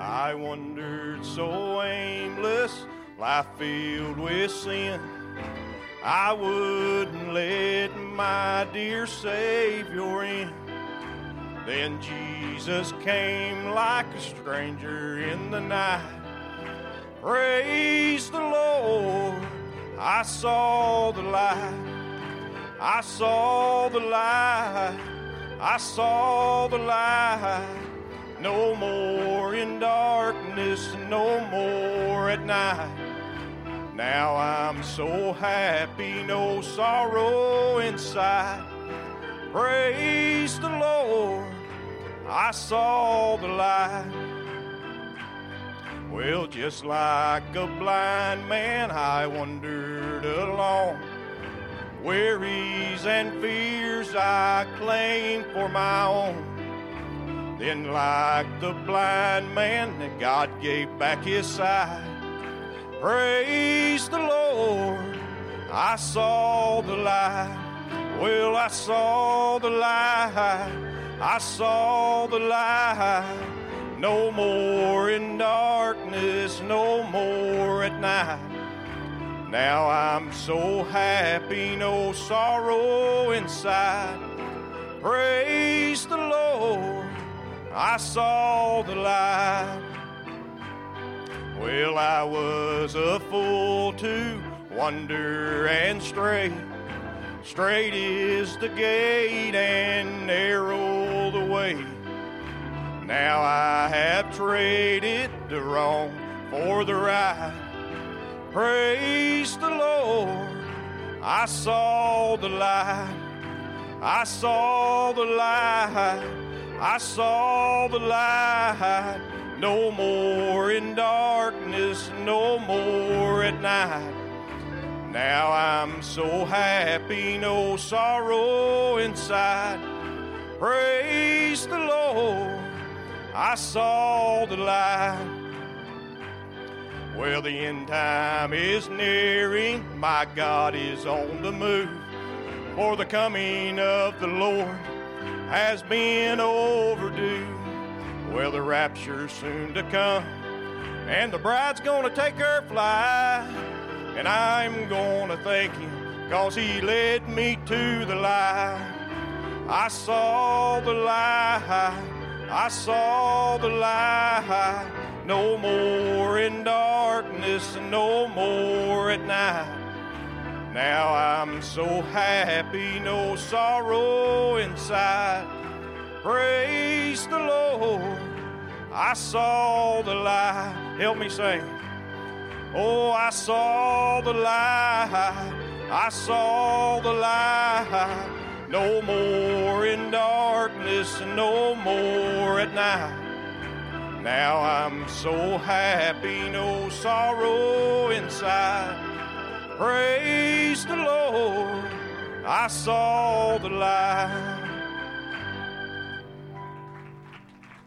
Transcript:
I wandered so aimless, life filled with sin. I wouldn't let my dear Savior in. Then Jesus came like a stranger in the night. Praise the Lord, I saw the light. I saw the light. I saw the light. No more in darkness, no more at night. Now I'm so happy, no sorrow inside. Praise the Lord, I saw the light. Well, just like a blind man, I wandered along. Worries and fears I claim for my own. Then, like the blind man, God gave back his sight. Praise the Lord, I saw the light. Well, I saw the light. I saw the light. No more in darkness, no more at night. Now I'm so happy, no sorrow inside. Praise the Lord, I saw the light. Well, I was a fool to wander and stray. Straight is the gate and narrow the way. Now I have traded the wrong for the right. Praise the Lord, I saw the light. I saw the light. I saw the light. No more in darkness, no more at night. Now I'm so happy, no sorrow inside. Praise the Lord, I saw the light. Well, the end time is nearing, my God is on the move. For the coming of the Lord has been overdue. Well, the rapture's soon to come, and the bride's gonna take her flight. And I'm gonna thank him, cause he led me to the light. I saw the light, I saw the light. No more in darkness, no more at night. Now I'm so happy, no sorrow inside. Praise the Lord, I saw the light. Help me sing. Oh, I saw the light, I saw the light. No more in darkness, no more at night. Now I'm so happy, no sorrow inside. Praise the Lord, I saw the light.